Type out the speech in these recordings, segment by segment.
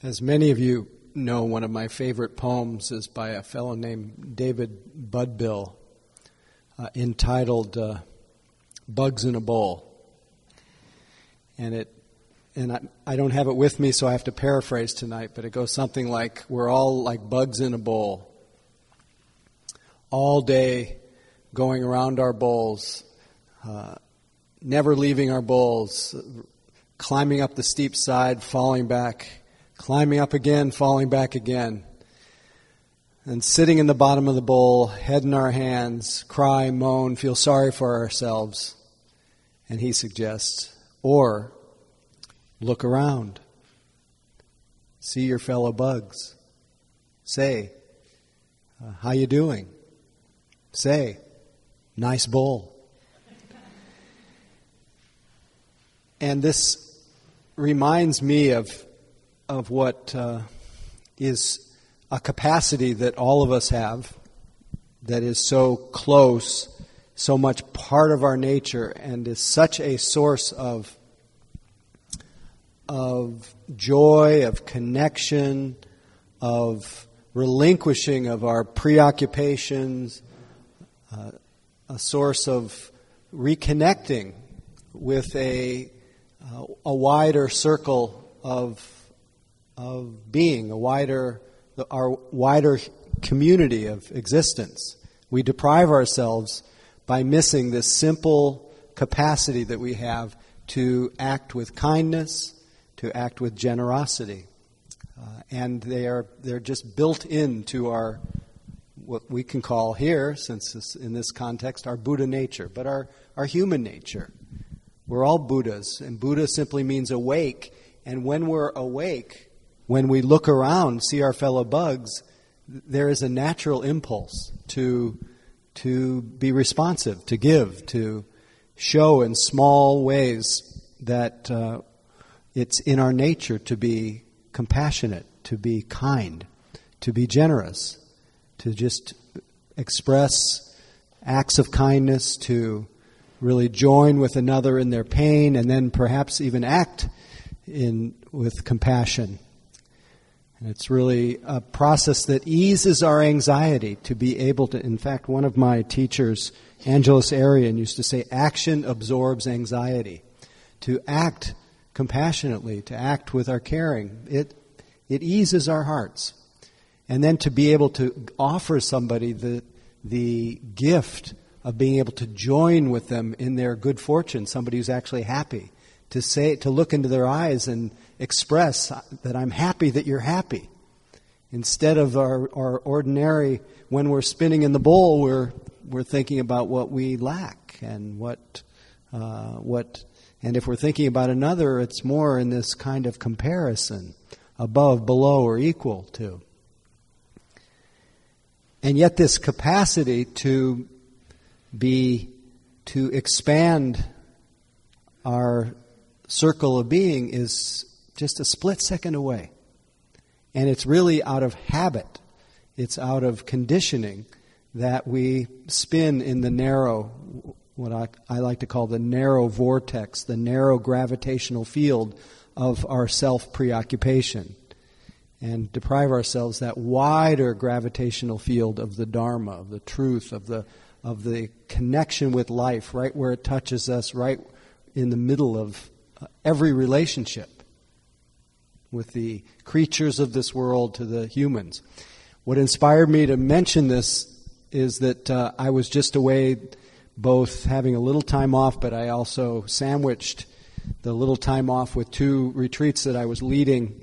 As many of you know, one of my favorite poems is by a fellow named David Budbill uh, entitled uh, Bugs in a Bowl. And it and I, I don't have it with me, so I have to paraphrase tonight, but it goes something like We're all like bugs in a bowl. All day going around our bowls, uh, never leaving our bowls, climbing up the steep side, falling back, climbing up again, falling back again, and sitting in the bottom of the bowl, head in our hands, cry, moan, feel sorry for ourselves. And he suggests, or look around, see your fellow bugs, say, uh, how you doing? Say, nice bowl. and this reminds me of of what uh, is a capacity that all of us have that is so close, so much part of our nature, and is such a source of, of joy, of connection, of relinquishing of our preoccupations, uh, a source of reconnecting with a, uh, a wider circle of of being, a wider, our wider community of existence. We deprive ourselves by missing this simple capacity that we have to act with kindness, to act with generosity. Uh, and they are, they're just built into our, what we can call here, since this, in this context, our Buddha nature, but our, our human nature. We're all Buddhas, and Buddha simply means awake. And when we're awake, when we look around, see our fellow bugs, there is a natural impulse to, to be responsive, to give, to show in small ways that uh, it's in our nature to be compassionate, to be kind, to be generous, to just express acts of kindness, to really join with another in their pain, and then perhaps even act in, with compassion and it's really a process that eases our anxiety to be able to. In fact, one of my teachers, Angeles Arrien, used to say, action absorbs anxiety. To act compassionately, to act with our caring, it, it eases our hearts. And then to be able to offer somebody the, the gift of being able to join with them in their good fortune, somebody who's actually happy, to say, to look into their eyes and express that I'm happy that you're happy. Instead of our, our ordinary, when we're spinning in the bowl, we're, we're thinking about what we lack and what, uh, what, and if we're thinking about another, it's more in this kind of comparison, above, below, or equal to. And yet, this capacity to be, to expand our circle of being is just a split second away. And it's really out of habit, it's out of conditioning that we spin in the narrow, what I, I like to call the narrow vortex, the narrow gravitational field of our self preoccupation, and deprive ourselves that wider gravitational field of the Dharma, of the truth, of the, of the connection with life, right where it touches us, right in the middle of uh, every relationship with the creatures of this world to the humans. What inspired me to mention this is that uh, I was just away, both having a little time off, but I also sandwiched the little time off with two retreats that I was leading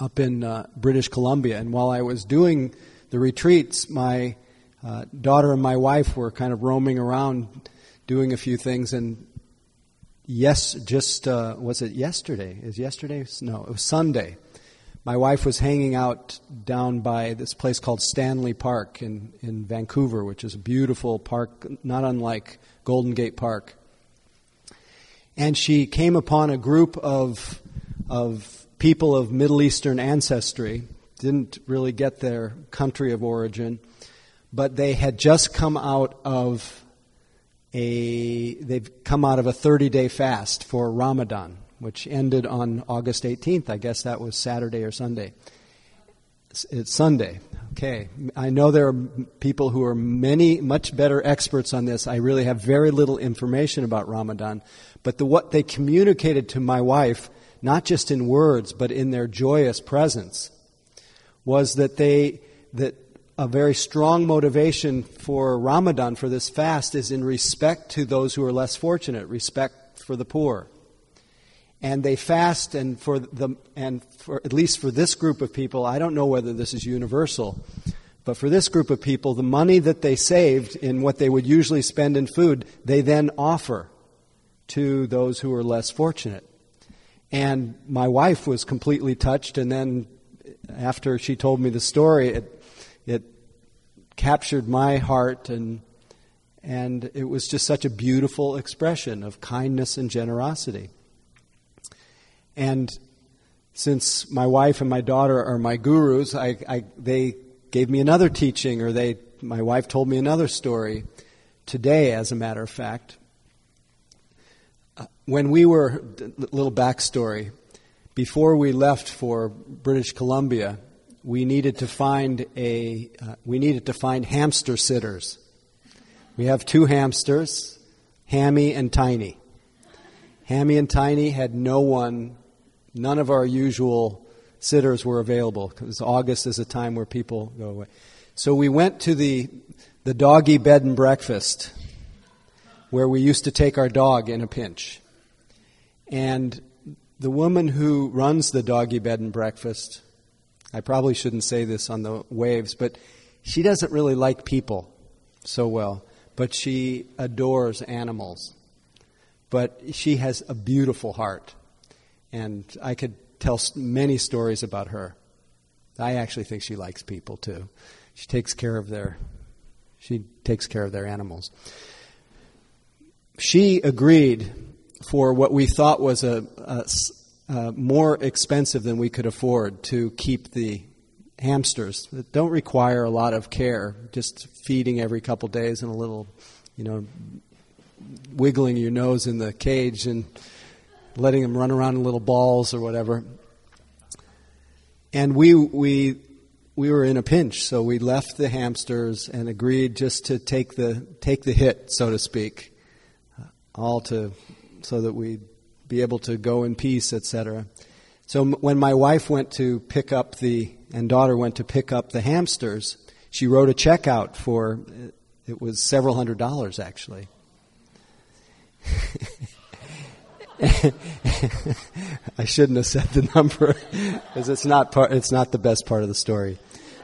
up in uh, British Columbia. And while I was doing the retreats, my uh, daughter and my wife were kind of roaming around doing a few things, and yes, just uh, was it yesterday? Is yesterday? No, it was Sunday. My wife was hanging out down by this place called Stanley Park in, in Vancouver, which is a beautiful park, not unlike Golden Gate Park. And she came upon a group of, of people of Middle Eastern ancestry, didn't really get their country of origin, but they had just come out of a they've come out of a 30 day fast for Ramadan. which ended on August 18th. I guess that was Saturday or Sunday. It's Sunday. Okay. I know there are people who are many, much better experts on this. I really have very little information about Ramadan. But the, what they communicated to my wife, not just in words, but in their joyous presence, was that they, that a very strong motivation for Ramadan, for this fast, is in respect to those who are less fortunate, respect for the poor. And they fast and for the and for at least for this group of people i don't know whether this is universal but for this group of people the money that they saved in what they would usually spend in food they then offer to those who are less fortunate. And my wife was completely touched and then after she told me the story it captured my heart and and it was just such a beautiful expression of kindness and generosity and since my wife and my daughter are my gurus, I, I, they gave me another teaching, or they, my wife told me another story today, as a matter of fact. Uh, when we were, little backstory, before we left for British Columbia, we needed to find a, uh, we needed to find hamster sitters. We have two hamsters, Hammy and Tiny. Hammy and Tiny had no one None of our usual sitters were available because August is a time where people go away. So we went to the, the doggy bed and breakfast where we used to take our dog in a pinch. And the woman who runs the doggy bed and breakfast, I probably shouldn't say this on the waves, but she doesn't really like people so well, but she adores animals. But she has a beautiful heart. And I could tell many stories about her. I actually think she likes people too. She takes care of their she takes care of their animals. She agreed for what we thought was a, a, a more expensive than we could afford to keep the hamsters that don't require a lot of care, just feeding every couple days and a little, you know, wiggling your nose in the cage and letting them run around in little balls or whatever. And we, we, we were in a pinch, so we left the hamsters and agreed just to take the, take the hit, so to speak, uh, all to, so that we'd be able to go in peace, etc. So when my wife went to pick up the, and daughter went to pick up the hamsters, she wrote a check out for, it was several hundred dollars actually. I shouldn't have said the number because it's not part. It's not the best part of the story,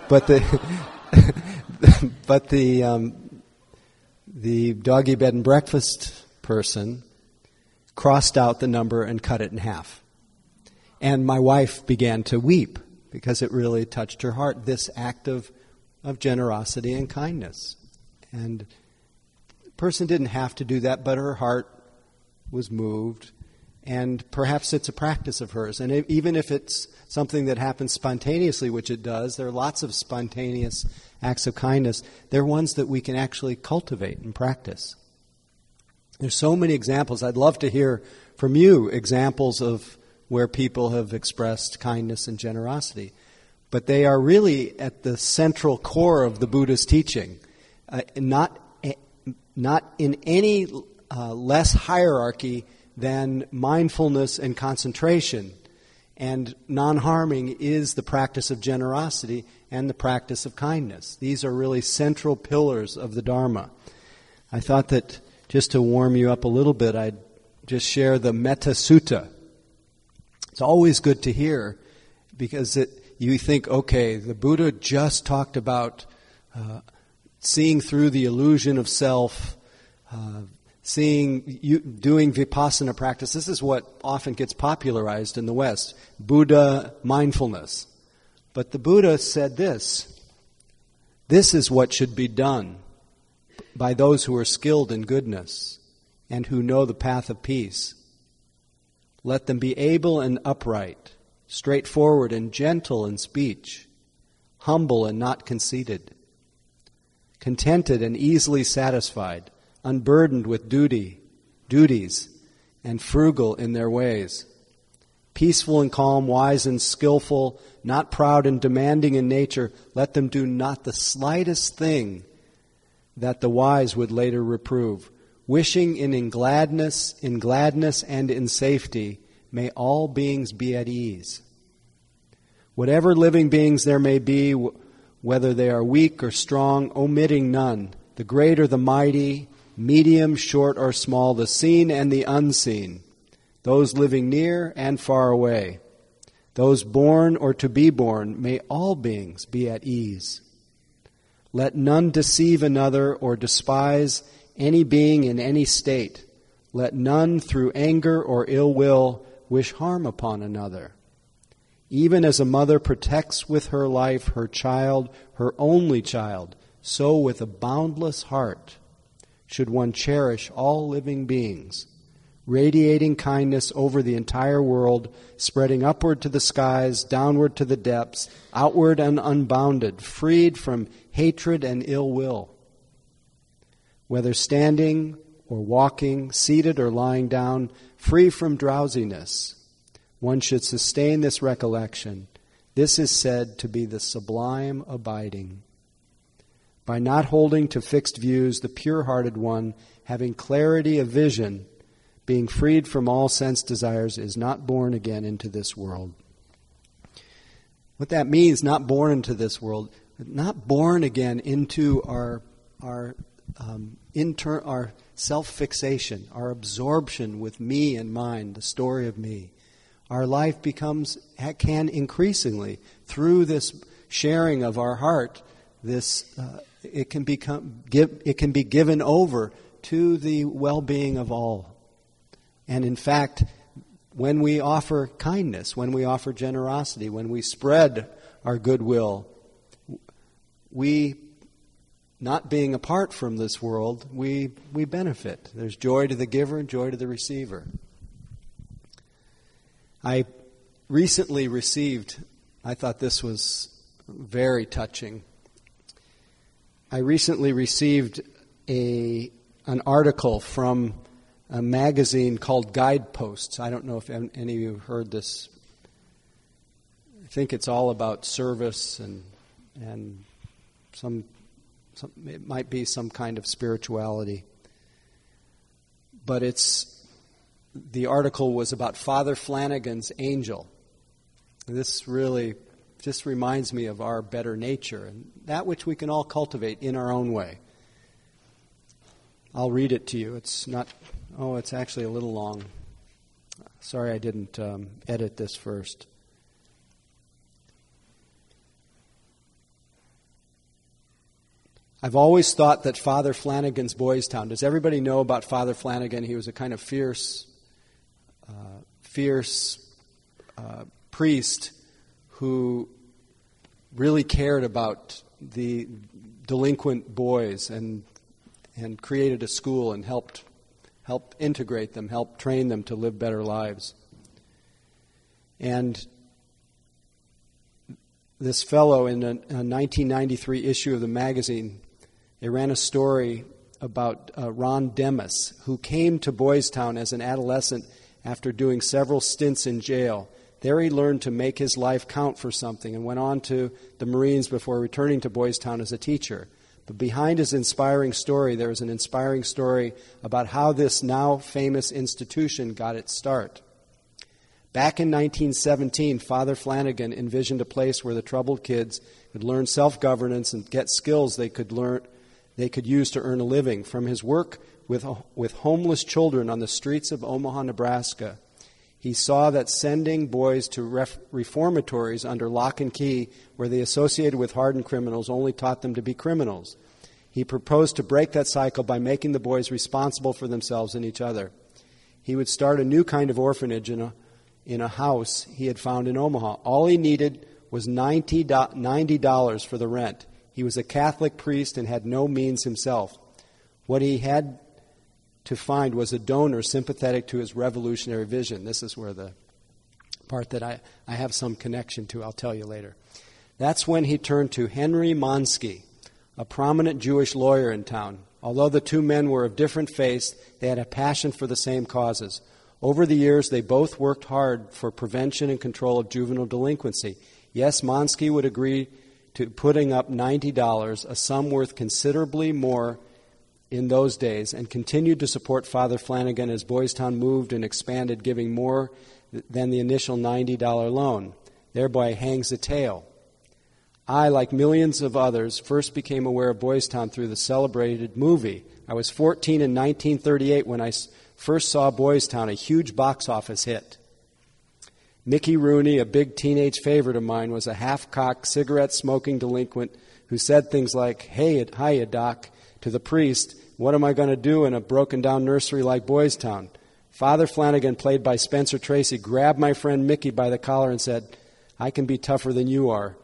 but the but the um, the doggy bed and breakfast person crossed out the number and cut it in half, and my wife began to weep because it really touched her heart. This act of of generosity and kindness, and the person didn't have to do that, but her heart was moved and perhaps it's a practice of hers. And even if it's something that happens spontaneously, which it does, there are lots of spontaneous acts of kindness. They're ones that we can actually cultivate and practice. There's so many examples. I'd love to hear from you examples of where people have expressed kindness and generosity. But they are really at the central core of the Buddha's teaching, uh, not, eh, not in any uh, less hierarchy than mindfulness and concentration. And non harming is the practice of generosity and the practice of kindness. These are really central pillars of the Dharma. I thought that just to warm you up a little bit, I'd just share the Metta Sutta. It's always good to hear because it, you think, okay, the Buddha just talked about uh, seeing through the illusion of self, uh, seeing you doing vipassana practice. This is what often gets popularized in the West Buddha mindfulness. But the Buddha said this this is what should be done by those who are skilled in goodness and who know the path of peace. Let them be able and upright, straightforward and gentle in speech, humble and not conceited, contented and easily satisfied unburdened with duty, duties, and frugal in their ways, Peaceful and calm, wise and skillful, not proud and demanding in nature, let them do not the slightest thing that the wise would later reprove. Wishing in, in gladness, in gladness and in safety, may all beings be at ease. Whatever living beings there may be, whether they are weak or strong, omitting none, the great or the mighty, medium, short, or small, the seen and the unseen, those living near and far away, those born or to be born, may all beings be at ease. Let none deceive another or despise any being in any state. Let none through anger or ill will wish harm upon another. Even as a mother protects with her life her child, her only child, so with a boundless heart should one cherish all living beings, radiating kindness over the entire world, spreading upward to the skies, downward to the depths, outward and unbounded, freed from hatred and ill will. Whether standing or walking, seated or lying down, free from drowsiness, one should sustain this recollection. This is said to be the sublime abiding. By not holding to fixed views, the pure hearted one, having clarity of vision, being freed from all sense desires, is not born again into this world. What that means, not born into this world, not born again into our, our, um, inter- our self fixation, our absorption with me and mine, the story of me our life becomes, can increasingly, through this sharing of our heart, this, uh, it, can become, give, it can be given over to the well being of all. And in fact, when we offer kindness, when we offer generosity, when we spread our goodwill, we, not being apart from this world, we, we benefit. There's joy to the giver and joy to the receiver. I recently received, I thought this was very touching. I recently received a, an article from a magazine called Guideposts. I don't know if any of you have heard this. I think it's all about service and, and some, some, it might be some kind of spirituality. But it's the article was about Father Flanagan's angel. This really just reminds me of our better nature and that which we can all cultivate in our own way. I'll read it to you. It's not, oh, it's actually a little long. Sorry I didn't um, edit this first. I've always thought that Father Flanagan's Boys Town. Does everybody know about Father Flanagan? He was a kind of fierce uh, fierce uh, priest who really cared about the delinquent boys and and created a school and helped help integrate them, help train them to live better lives. And this fellow in a, a 1993 issue of the magazine, they ran a story about uh, Ron Demas, who came to Boys Town as an adolescent after doing several stints in jail. There he learned to make his life count for something and went on to the Marines before returning to Boys Town as a teacher. But behind his inspiring story, there is an inspiring story about how this now famous institution got its start. Back in 1917, Father Flanagan envisioned a place where the troubled kids could learn self governance and get skills they could learn they could use to earn a living. From his work with, with homeless children on the streets of Omaha, Nebraska. He saw that sending boys to ref- reformatories under lock and key, where they associated with hardened criminals, only taught them to be criminals. He proposed to break that cycle by making the boys responsible for themselves and each other. He would start a new kind of orphanage in a, in a house he had found in Omaha. All he needed was $90, $90 for the rent. He was a Catholic priest and had no means himself. What he had to find was a donor sympathetic to his revolutionary vision. This is where the part that I, I have some connection to, I'll tell you later. That's when he turned to Henry Monsky, a prominent Jewish lawyer in town. Although the two men were of different faiths, they had a passion for the same causes. Over the years, they both worked hard for prevention and control of juvenile delinquency. Yes, Monsky would agree to putting up $90, a sum worth considerably more in those days, and continued to support Father Flanagan as Boys Town moved and expanded, giving more than the initial $90 loan. Thereby hangs the tale. I, like millions of others, first became aware of Boys Town through the celebrated movie. I was 14 in 1938 when I first saw Boys Town, a huge box office hit. Mickey Rooney, a big teenage favorite of mine, was a half cocked, cigarette smoking delinquent who said things like, Hey, hiya, Doc, to the priest, What am I going to do in a broken down nursery like Boys Town? Father Flanagan, played by Spencer Tracy, grabbed my friend Mickey by the collar and said, I can be tougher than you are.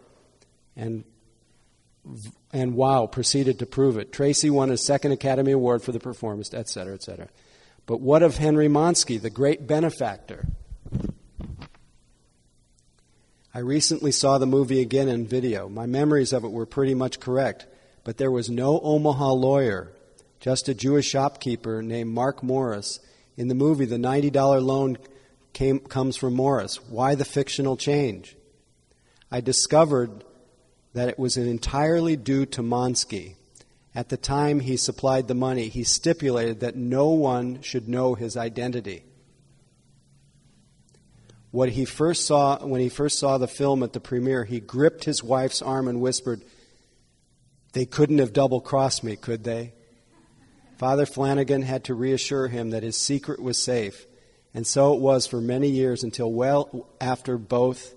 And, and wow, proceeded to prove it. Tracy won his second Academy Award for the performance, etc., etc. But what of Henry Monsky, the great benefactor? I recently saw the movie again in video. My memories of it were pretty much correct, but there was no Omaha lawyer, just a Jewish shopkeeper named Mark Morris. In the movie, the $90 loan came, comes from Morris. Why the fictional change? I discovered that it was entirely due to Monsky. At the time he supplied the money, he stipulated that no one should know his identity. What he first saw when he first saw the film at the premiere, he gripped his wife's arm and whispered, "They couldn't have double-crossed me, could they?" Father Flanagan had to reassure him that his secret was safe, and so it was for many years until well after both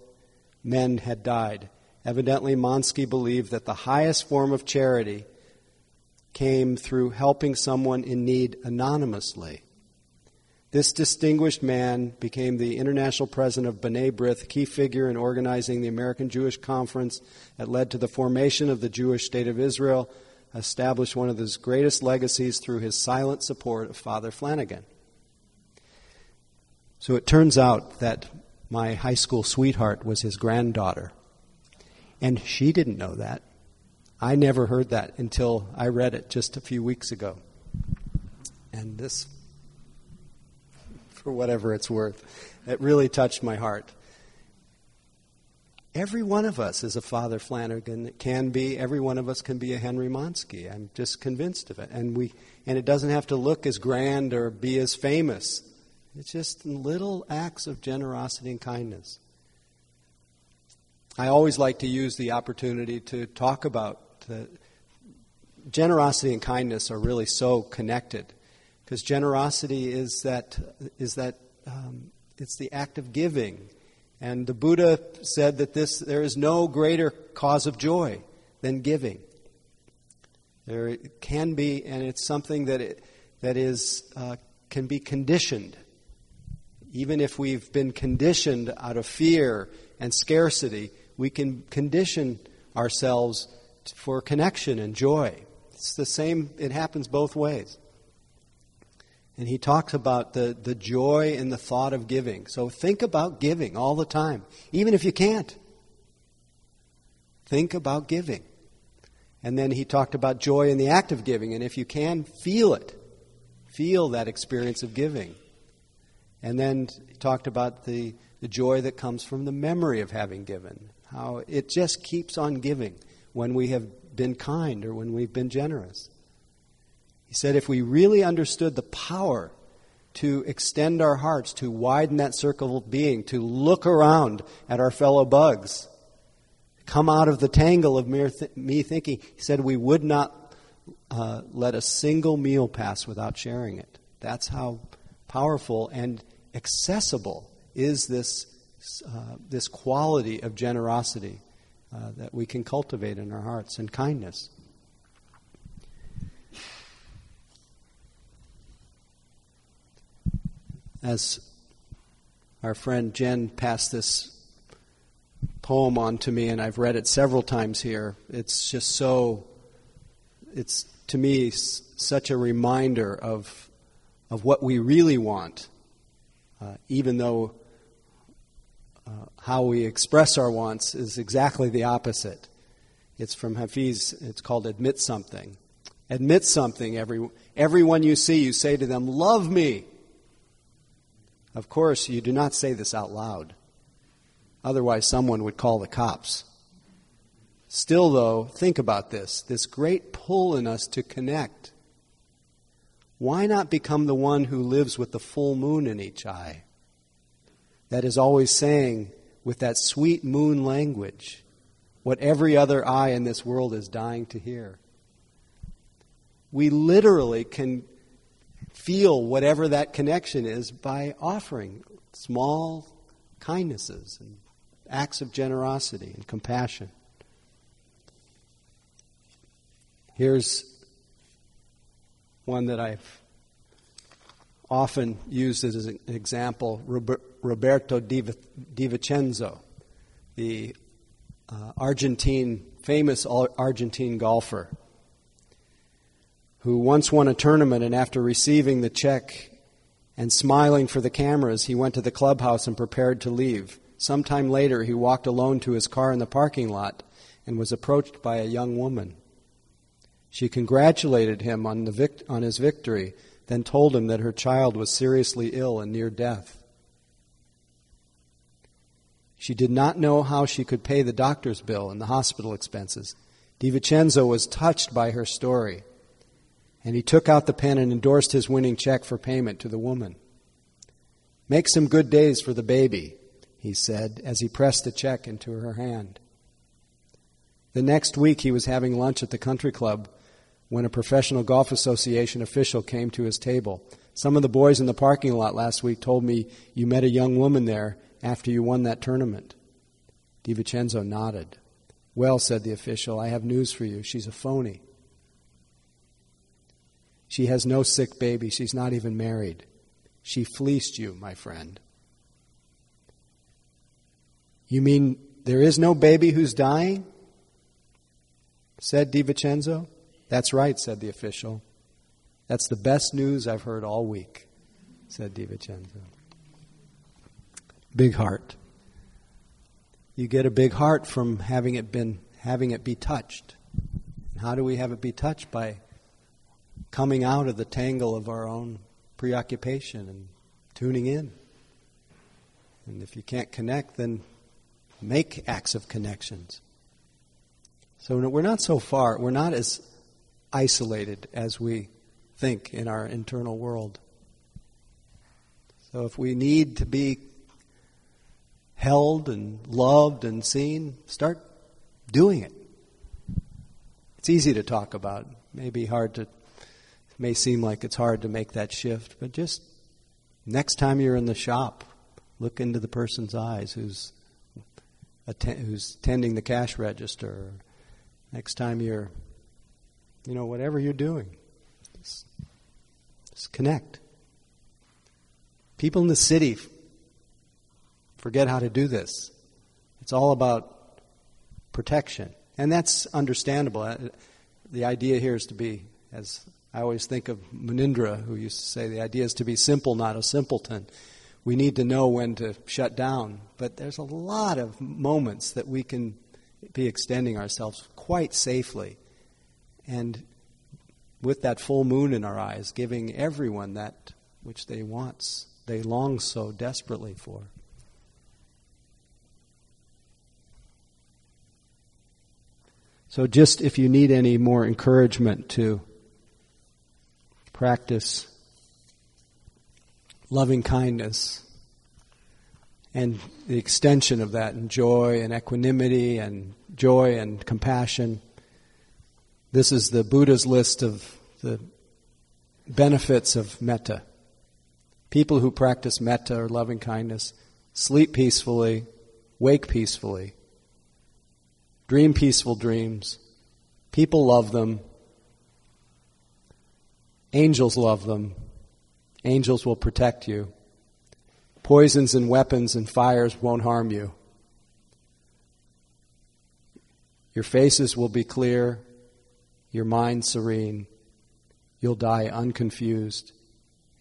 men had died. Evidently, Monsky believed that the highest form of charity came through helping someone in need anonymously. This distinguished man became the international president of B'nai B'rith, key figure in organizing the American Jewish Conference that led to the formation of the Jewish State of Israel, established one of his greatest legacies through his silent support of Father Flanagan. So it turns out that my high school sweetheart was his granddaughter. And she didn't know that. I never heard that until I read it just a few weeks ago. And this, for whatever it's worth, it really touched my heart. Every one of us is a Father Flanagan. It can be. Every one of us can be a Henry Monsky. I'm just convinced of it. And we, and it doesn't have to look as grand or be as famous. It's just little acts of generosity and kindness. I always like to use the opportunity to talk about the generosity and kindness are really so connected because generosity is that is that um, it's the act of giving and the buddha said that this there is no greater cause of joy than giving there can be and it's something that it, that is uh, can be conditioned even if we've been conditioned out of fear and scarcity we can condition ourselves for connection and joy. It's the same, it happens both ways. And he talks about the, the joy and the thought of giving. So think about giving all the time, even if you can't. Think about giving. And then he talked about joy in the act of giving. And if you can, feel it. Feel that experience of giving. And then he talked about the, the joy that comes from the memory of having given. How it just keeps on giving when we have been kind or when we've been generous. He said if we really understood the power to extend our hearts, to widen that circle of being, to look around at our fellow bugs, come out of the tangle of mere th- me thinking, he said we would not uh, let a single meal pass without sharing it. That's how powerful and accessible is this, uh, this quality of generosity uh, that we can cultivate in our hearts and kindness. As our friend Jen passed this poem on to me, and I've read it several times here, it's just so, it's to me such a reminder of, of what we really want, uh, even though uh, how we express our wants is exactly the opposite. It's from Hafiz, it's called admit something. Admit something. Every, everyone you see, you say to them, Love me. Of course, you do not say this out loud. Otherwise, someone would call the cops. Still, though, think about this this great pull in us to connect. Why not become the one who lives with the full moon in each eye? That is always saying, with that sweet moon language, what every other eye in this world is dying to hear. We literally can feel whatever that connection is by offering small kindnesses and acts of generosity and compassion. Here's one that I've often used as an example Roberto Di Vincenzo, the uh, Argentine, famous Argentine golfer, who once won a tournament and after receiving the check and smiling for the cameras, he went to the clubhouse and prepared to leave. Sometime later, he walked alone to his car in the parking lot and was approached by a young woman. She congratulated him on, vict- on his victory, then told him that her child was seriously ill and near death. She did not know how she could pay the doctor's bill and the hospital expenses. DiVincenzo was touched by her story, and he took out the pen and endorsed his winning check for payment to the woman. Make some good days for the baby, he said as he pressed the check into her hand. The next week, he was having lunch at the country club when a professional golf association official came to his table. Some of the boys in the parking lot last week told me you met a young woman there after you won that tournament? DiVincenzo nodded. Well, said the official, I have news for you. She's a phony. She has no sick baby. She's not even married. She fleeced you, my friend. You mean there is no baby who's dying? said DiVincenzo. That's right, said the official. That's the best news I've heard all week, said DiVincenzo. Big heart. You get a big heart from having it been having it be touched. How do we have it be touched? By coming out of the tangle of our own preoccupation and tuning in. And if you can't connect, then make acts of connections. So we're not so far, we're not as isolated as we think in our internal world. So if we need to be held and loved and seen, start doing it. It's easy to talk about. It may be hard to, may seem like it's hard to make that shift, but just next time you're in the shop, look into the person's eyes who's atten- who's tending the cash register. Next time you're, you know, whatever you're doing, just, just connect. People in the city forget how to do this. It's all about protection. And that's understandable. Uh, the idea here is to be, as I always think of Munindra, who used to say, the idea is to be simple, not a simpleton. We need to know when to shut down. But there's a lot of moments that we can be extending ourselves quite safely. And with that full moon in our eyes, giving everyone that which they want, they long so desperately for. So, just if you need any more encouragement to practice loving kindness and the extension of that in joy and equanimity and joy and compassion, this is the Buddha's list of the benefits of metta. People who practice metta or loving kindness sleep peacefully, wake peacefully, dream peaceful dreams. People love them. Angels love them. Angels will protect you. Poisons and weapons and fires won't harm you. Your faces will be clear, your mind serene. You'll die unconfused.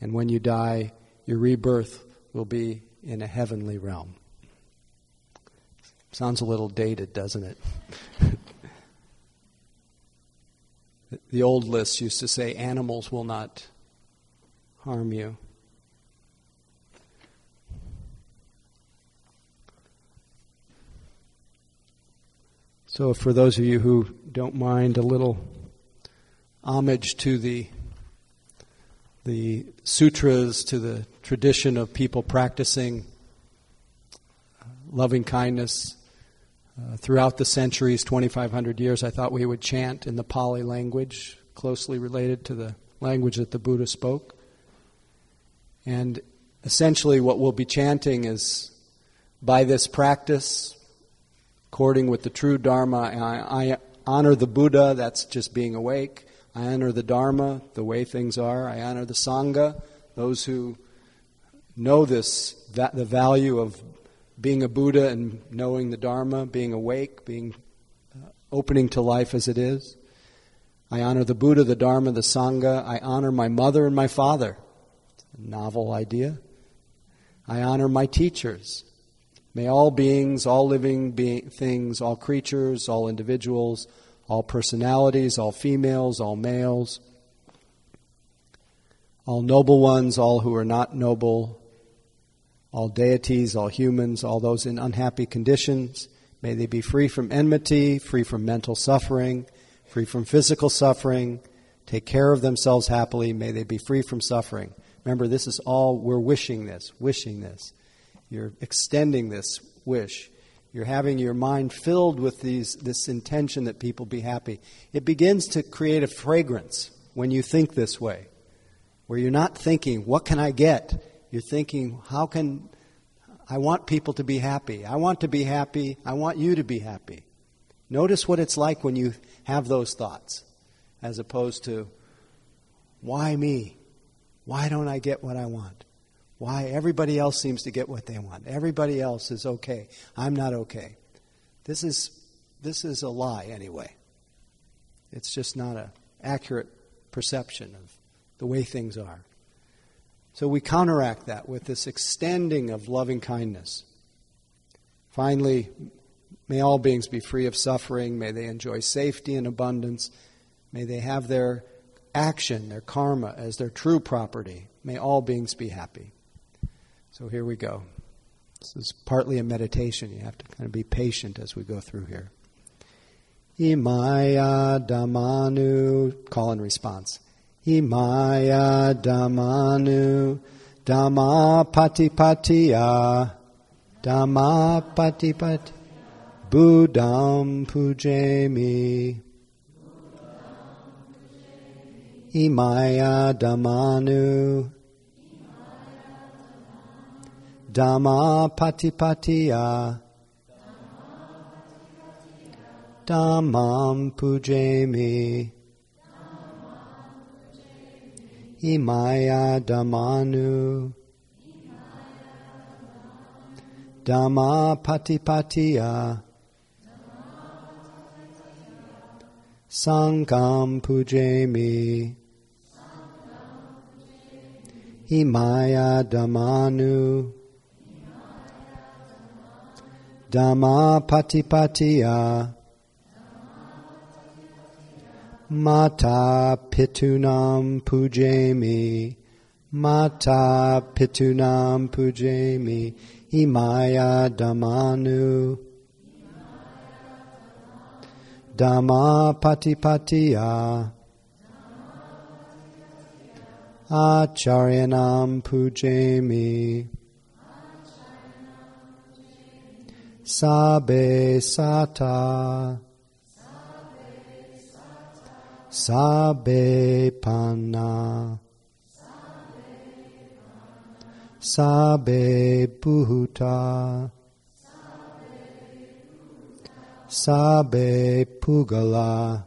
And when you die, your rebirth will be in a heavenly realm. Sounds a little dated, doesn't it? The old list used to say animals will not harm you. So, for those of you who don't mind a little homage to the the sutras, to the tradition of people practicing loving kindness, uh, throughout the centuries, 2,500 years, I thought we would chant in the Pali language, closely related to the language that the Buddha spoke. And essentially, what we'll be chanting is by this practice, according with the true Dharma, I, I honor the Buddha, that's just being awake. I honor the Dharma, the way things are. I honor the Sangha, those who know this, that the value of being a Buddha and knowing the Dharma, being awake, being uh, opening to life as it is. I honor the Buddha, the Dharma, the Sangha. I honor my mother and my father. novel idea. I honor my teachers. May all beings, all living things, all creatures, all individuals, all personalities, all females, all males, all noble ones, all who are not noble, all deities, all humans, all those in unhappy conditions, may they be free from enmity, free from mental suffering, free from physical suffering, take care of themselves happily, may they be free from suffering. Remember, this is all, we're wishing this, wishing this. You're extending this wish. You're having your mind filled with these, this intention that people be happy. It begins to create a fragrance when you think this way, where you're not thinking, what can I get? You're thinking, how can I want people to be happy? I want to be happy. I want you to be happy. Notice what it's like when you have those thoughts, as opposed to, why me? Why don't I get what I want? Why everybody else seems to get what they want. Everybody else is okay. I'm not okay. This is this is a lie anyway. It's just not an accurate perception of the way things are. So we counteract that with this extending of loving kindness. Finally, may all beings be free of suffering. May they enjoy safety and abundance. May they have their action, their karma, as their true property. May all beings be happy. So here we go. This is partly a meditation. You have to kind of be patient as we go through here. Imaya Dhammanu, call and response. Imaya Dhammanu, Dhamma Patipatiya, Dhamma Patipati, Buddham Pujami. Imaya Dhammanu, Dhamma Patipatiya Dhammam Pujami Imaya Dhammanu Dhamma Patipatiya Sangam Pujami. Imaya Dhammanu Dhamma Patipatiya Mata Pitunam Pujami. Mata Pitunam Pujami. Imaya Dhammanu Dhamma Patipatiya. Acharyanam Pujami. Sabe Sata Sabe Panna Sabe Bhuta Sabe Pugala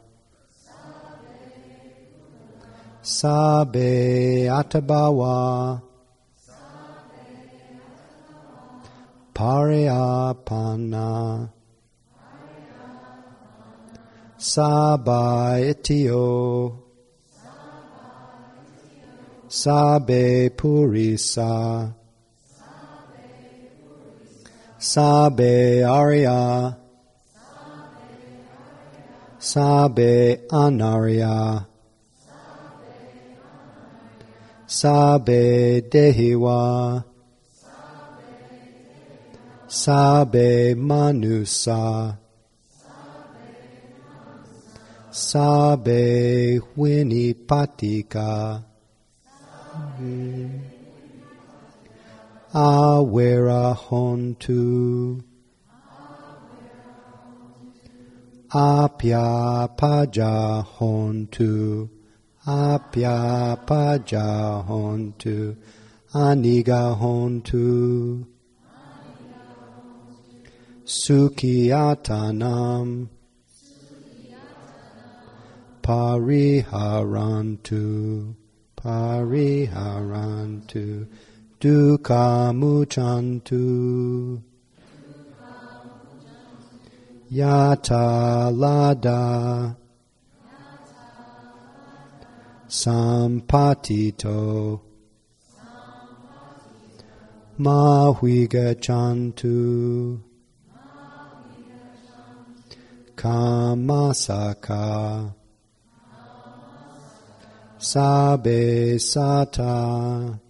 Sabe Atabawa Pariyapana Sabaitio. Sabe Purisa Sabe Arya Sabe Anarya Sabe Dehiwa Sabe Manusa Sabe Winipatika. Awera Hontu. Apya Paja Hontu. Apya Paja Hontu. Aniga Hontu. Sukhiyatanam Pariharantu Pariharantu Dukkhamuchantu. Yata Lada Sampatito. Mahwigachantu Kamasaka Sabe Sata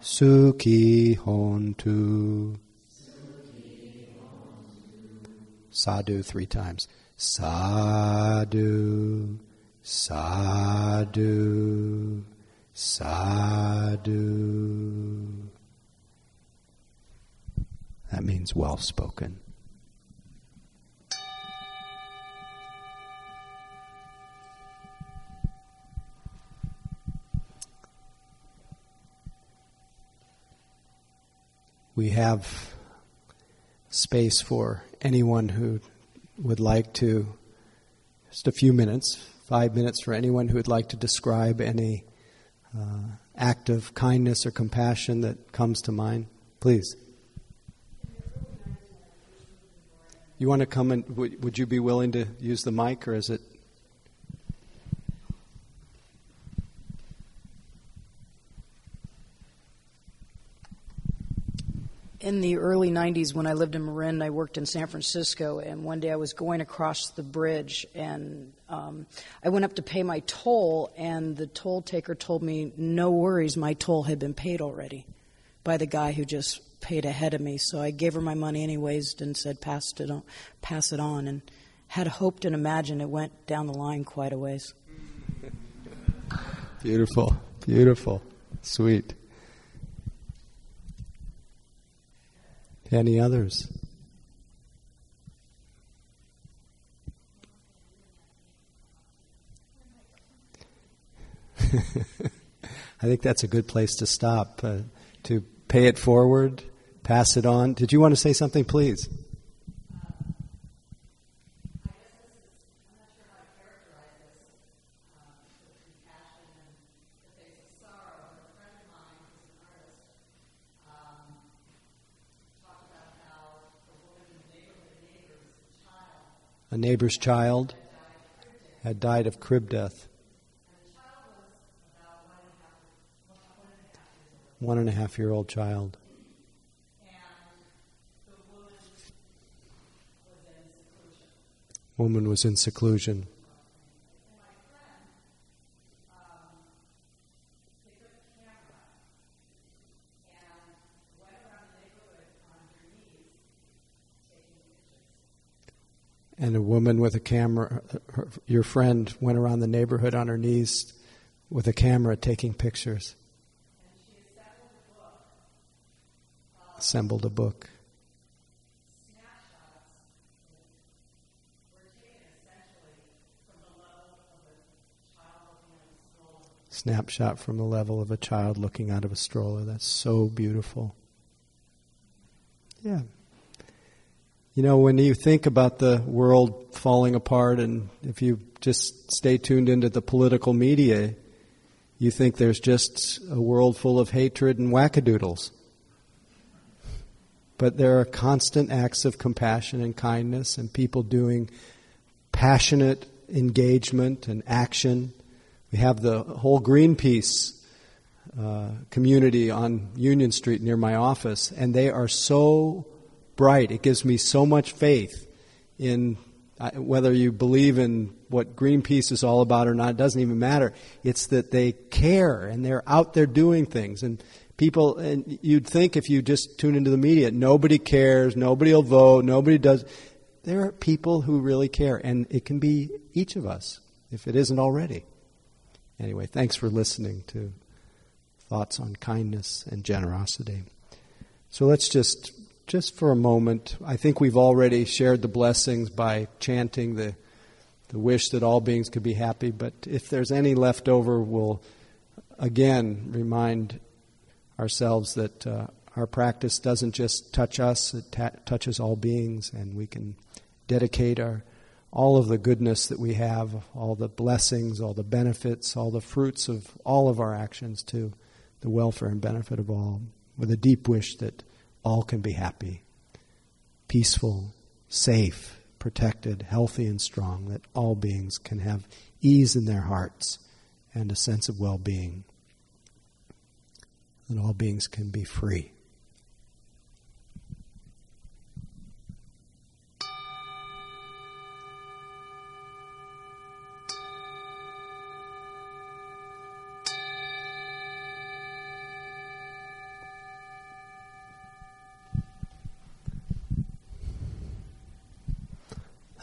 Sukhi Hontu Sadhu three times. Sadhu, sadhu, sadhu. That means well spoken. We have space for anyone who would like to, just a few minutes, five minutes for anyone who would like to describe any uh, act of kindness or compassion that comes to mind. Please. You want to come and would, would you be willing to use the mic or is it in the early 90s when I lived in Marin, I worked in San Francisco, and one day I was going across the bridge, and um, I went up to pay my toll, and the toll taker told me, No worries, my toll had been paid already by the guy who just paid ahead of me. So I gave her my money anyways and said, Pass it on, pass it on, and had hoped and imagined it went down the line quite a ways. Beautiful, beautiful, sweet. Any others? I think that's a good place to stop, uh, to pay it forward, pass it on. Did you want to say something, please? Neighbor's child had died of crib death. One and a half year old child. Woman was in seclusion. And a woman with a camera, her, your friend went around the neighborhood on her knees with a camera taking pictures. Assembled a book. Snapshot from the level of a child looking out of a stroller. That's so beautiful. Yeah. You know, when you think about the world falling apart, and if you just stay tuned into the political media, you think there's just a world full of hatred and wackadoodles. But there are constant acts of compassion and kindness, and people doing passionate engagement and action. We have the whole Greenpeace uh, community on Union Street near my office, and they are so bright. It gives me so much faith in uh, whether you believe in what Greenpeace is all about or not, it doesn't even matter. It's that they care and they're out there doing things. And people, and you'd think if you just tune into the media, nobody cares, nobody will vote, nobody does. there are people who really care, and it can be each of us if it isn't already. Anyway, thanks for listening to thoughts on kindness and generosity. So let's just just for a moment, I think we've already shared the blessings by chanting the the wish that all beings could be happy, but if there's any left over, we'll again remind ourselves that uh, our practice doesn't just touch us, it ta- touches all beings, and we can dedicate our all of the goodness that we have, all the blessings, all the benefits, all the fruits of all of our actions to the welfare and benefit of all, with a deep wish that all can be happy, peaceful, safe, protected, healthy, and strong, that all beings can have ease in their hearts and a sense of well being, that all beings can be free.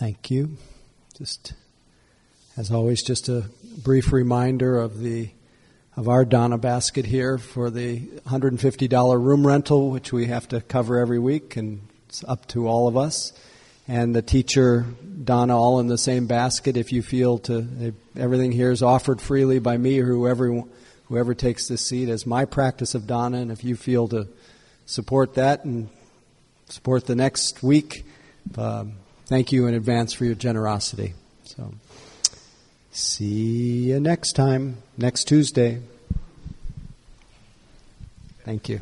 Thank you. Just as always, just a brief reminder of the of our Dana basket here for the $150 room rental, which we have to cover every week, and it's up to all of us. And the teacher Dana, all in the same basket. If you feel to everything here is offered freely by me or whoever whoever takes this seat as my practice of Dana, and if you feel to support that and support the next week. Um, thank you in advance for your generosity. So, see you next time, next Tuesday. Thank you.